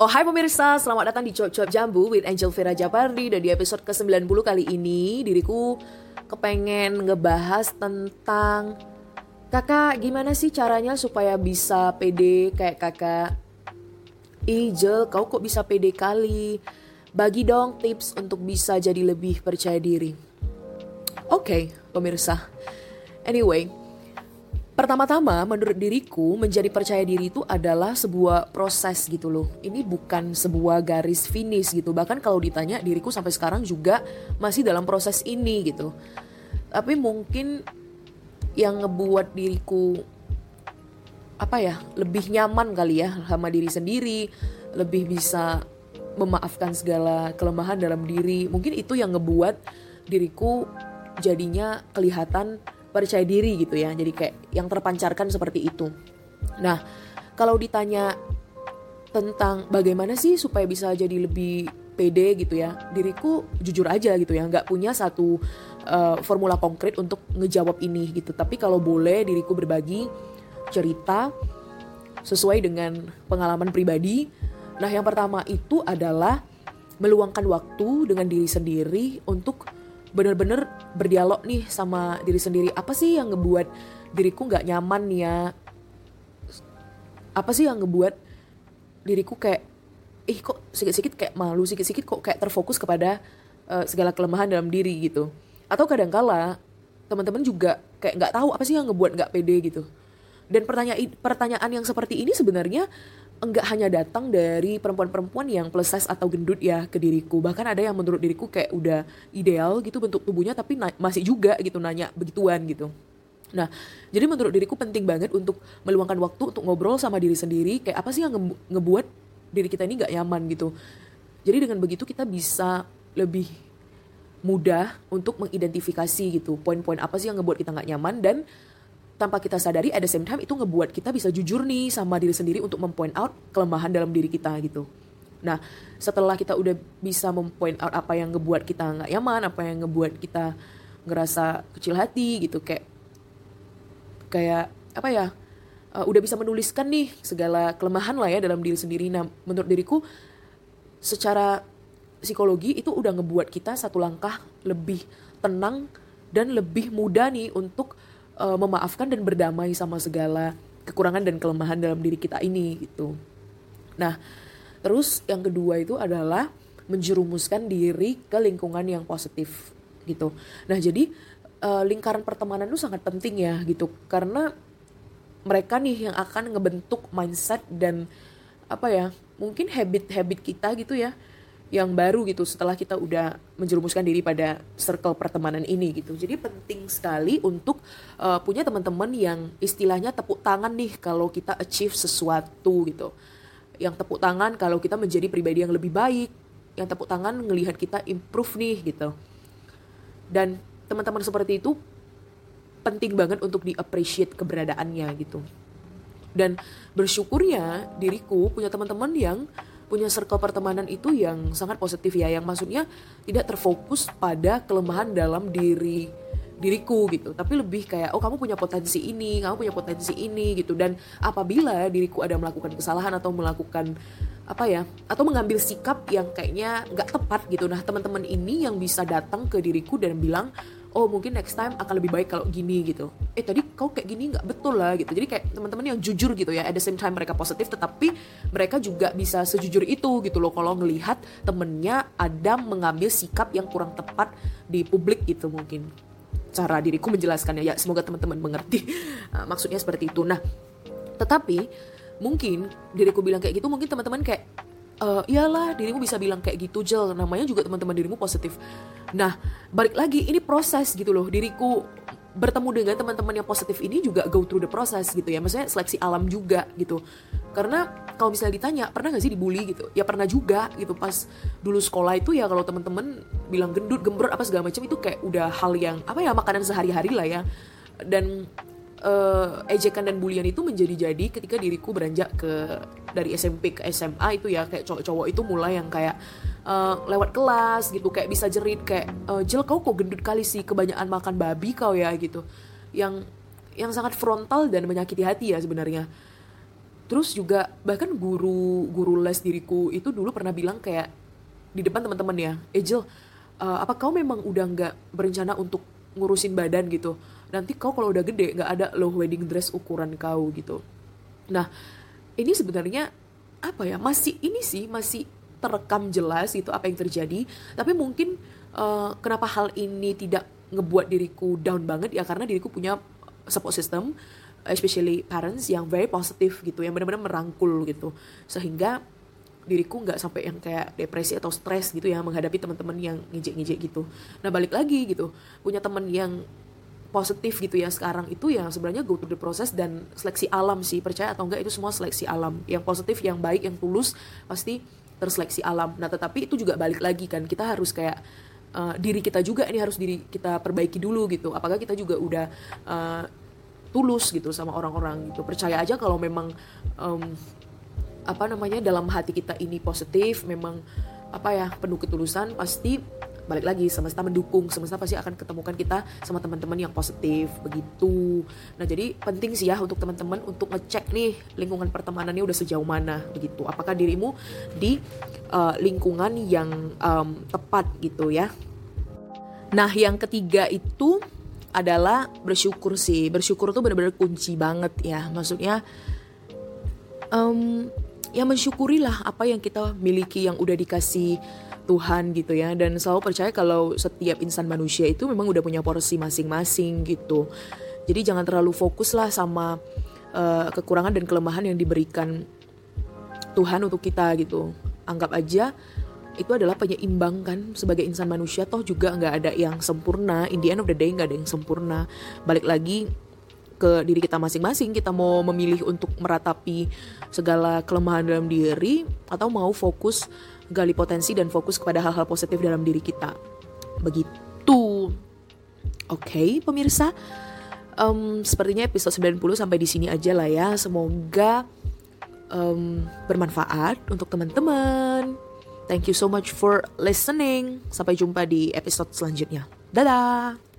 Oh hai pemirsa, selamat datang di Cuap Cuap Jambu with Angel Vera Japardi. Dan di episode ke-90 kali ini diriku kepengen ngebahas tentang Kakak gimana sih caranya supaya bisa pede kayak kakak? Ijel, kau kok bisa pede kali? Bagi dong tips untuk bisa jadi lebih percaya diri. Oke okay, pemirsa. Anyway, Pertama-tama, menurut diriku, menjadi percaya diri itu adalah sebuah proses gitu loh. Ini bukan sebuah garis finish gitu. Bahkan kalau ditanya, diriku sampai sekarang juga masih dalam proses ini gitu. Tapi mungkin yang ngebuat diriku apa ya lebih nyaman kali ya sama diri sendiri, lebih bisa memaafkan segala kelemahan dalam diri. Mungkin itu yang ngebuat diriku jadinya kelihatan percaya diri gitu ya. Jadi kayak yang terpancarkan seperti itu. Nah kalau ditanya tentang bagaimana sih supaya bisa jadi lebih pede gitu ya diriku jujur aja gitu ya nggak punya satu uh, formula konkret untuk ngejawab ini gitu. Tapi kalau boleh diriku berbagi cerita sesuai dengan pengalaman pribadi. Nah yang pertama itu adalah meluangkan waktu dengan diri sendiri untuk bener-bener berdialog nih sama diri sendiri. Apa sih yang ngebuat diriku nggak nyaman nih ya? Apa sih yang ngebuat diriku kayak ih kok sikit-sikit kayak malu sikit-sikit kok kayak terfokus kepada uh, segala kelemahan dalam diri gitu. Atau kadangkala teman-teman juga kayak nggak tahu apa sih yang ngebuat nggak pede gitu. Dan pertanyaan pertanyaan yang seperti ini sebenarnya enggak hanya datang dari perempuan-perempuan yang plus size atau gendut ya ke diriku bahkan ada yang menurut diriku kayak udah ideal gitu bentuk tubuhnya tapi masih juga gitu nanya begituan gitu Nah, jadi menurut diriku penting banget untuk meluangkan waktu untuk ngobrol sama diri sendiri, kayak apa sih yang nge ngebuat diri kita ini gak nyaman gitu. Jadi dengan begitu kita bisa lebih mudah untuk mengidentifikasi gitu, poin-poin apa sih yang ngebuat kita gak nyaman dan tanpa kita sadari at the same time itu ngebuat kita bisa jujur nih sama diri sendiri untuk mempoint out kelemahan dalam diri kita gitu. Nah, setelah kita udah bisa mempoint out apa yang ngebuat kita nggak nyaman, apa yang ngebuat kita ngerasa kecil hati gitu, kayak kayak apa ya, uh, udah bisa menuliskan nih segala kelemahan lah ya dalam diri sendiri. Nah, menurut diriku secara psikologi itu udah ngebuat kita satu langkah lebih tenang dan lebih mudah nih untuk uh, memaafkan dan berdamai sama segala kekurangan dan kelemahan dalam diri kita ini gitu. Nah, terus yang kedua itu adalah menjerumuskan diri ke lingkungan yang positif gitu. Nah, jadi uh, lingkaran pertemanan itu sangat penting ya gitu karena mereka nih yang akan ngebentuk mindset dan apa ya mungkin habit-habit kita gitu ya yang baru gitu setelah kita udah menjerumuskan diri pada circle pertemanan ini gitu. Jadi penting sekali untuk uh, punya teman-teman yang istilahnya tepuk tangan nih kalau kita achieve sesuatu gitu. Yang tepuk tangan kalau kita menjadi pribadi yang lebih baik, yang tepuk tangan ngelihat kita improve nih gitu. Dan teman-teman seperti itu penting banget untuk di appreciate keberadaannya gitu. Dan bersyukurnya diriku punya teman-teman yang punya circle pertemanan itu yang sangat positif ya yang maksudnya tidak terfokus pada kelemahan dalam diri diriku gitu. Tapi lebih kayak oh kamu punya potensi ini kamu punya potensi ini gitu. Dan apabila diriku ada melakukan kesalahan atau melakukan apa ya atau mengambil sikap yang kayaknya nggak tepat gitu. Nah teman-teman ini yang bisa datang ke diriku dan bilang oh mungkin next time akan lebih baik kalau gini gitu. Eh tadi kau kayak gini nggak? Betul lah gitu. Jadi kayak teman-teman yang jujur gitu ya. At the same time mereka positif tetapi mereka juga bisa sejujur itu gitu loh. Kalau ngelihat temennya ada mengambil sikap yang kurang tepat di publik gitu mungkin. Cara diriku menjelaskannya. Ya semoga teman-teman mengerti. Uh, maksudnya seperti itu. Nah tetapi mungkin diriku bilang kayak gitu mungkin teman-teman kayak uh, iyalah dirimu bisa bilang kayak gitu Jel. Namanya juga teman-teman dirimu positif nah balik lagi ini proses gitu loh. Diriku bertemu dengan teman-teman yang positif ini juga go through the process gitu ya. Maksudnya seleksi alam juga gitu. Karena kalau misalnya ditanya pernah gak sih dibully? gitu. Ya pernah juga gitu. Pas dulu sekolah itu ya kalau teman-teman bilang gendut gembrot apa segala macam itu kayak udah hal yang apa ya makanan sehari-hari lah ya. Dan uh, ejekan dan bulian itu menjadi-jadi ketika diriku beranjak ke dari SMP ke SMA itu ya kayak cowok-cowok itu mulai yang kayak uh, lewat kelas gitu kayak bisa jerit kayak uh, Jel kau kok gendut kali sih? Kebanyakan makan babi kau ya gitu. Yang yang sangat frontal dan menyakiti hati ya sebenarnya. Terus juga bahkan guru guru les diriku itu dulu pernah bilang kayak di depan teman-teman ya Angel uh, apa kau memang udah nggak berencana untuk ngurusin badan? gitu nanti kau kalau udah gede nggak ada loh wedding dress ukuran kau gitu. Nah ini sebenarnya apa ya? Masih ini sih masih terekam jelas itu apa yang terjadi. Tapi mungkin uh, kenapa hal ini tidak ngebuat diriku down banget? Ya karena diriku punya support system especially parents yang very positif gitu yang benar-benar merangkul gitu. Sehingga diriku nggak sampai yang kayak depresi atau stres gitu ya menghadapi teman-teman yang ngejek-ngejek gitu. Nah balik lagi gitu. Punya teman yang positif gitu ya sekarang itu ya sebenarnya go through the process dan seleksi alam sih percaya atau enggak itu semua seleksi alam. Yang positif yang baik yang tulus pasti terseleksi alam. Nah tetapi itu juga balik lagi kan kita harus kayak uh, diri kita juga ini harus diri kita perbaiki dulu gitu. Apakah kita juga udah uh, tulus gitu sama orang-orang gitu? Percaya aja kalau memang um, apa namanya dalam hati kita ini positif memang apa ya penuh ketulusan pasti balik lagi semesta mendukung semesta pasti akan ketemukan kita sama teman-teman yang positif begitu. Nah jadi penting sih ya untuk teman-teman untuk ngecek nih lingkungan pertemanannya udah sejauh mana begitu. Apakah dirimu di uh, lingkungan yang um, tepat gitu ya? Nah yang ketiga itu adalah bersyukur sih. Bersyukur tuh benar-benar kunci banget ya. Maksudnya um, ya mensyukurilah apa yang kita miliki yang udah dikasih Tuhan gitu ya. Dan selalu percaya kalau setiap insan manusia itu memang udah punya porsi masing-masing gitu. Jadi jangan terlalu fokus lah sama uh, kekurangan dan kelemahan yang diberikan Tuhan untuk kita gitu. Anggap aja itu adalah penyeimbang kan sebagai insan manusia. Toh juga nggak ada yang sempurna. In the end of the day nggak ada yang sempurna. Balik lagi ke diri kita masing-masing. Kita mau memilih untuk meratapi segala kelemahan dalam diri atau mau fokus gali potensi dan fokus kepada hal-hal positif dalam diri kita begitu oke okay, pemirsa um, sepertinya episode 90 sampai di sini aja lah ya semoga um, bermanfaat untuk teman-teman Thank you so much for listening. Sampai jumpa di episode selanjutnya. Dadah!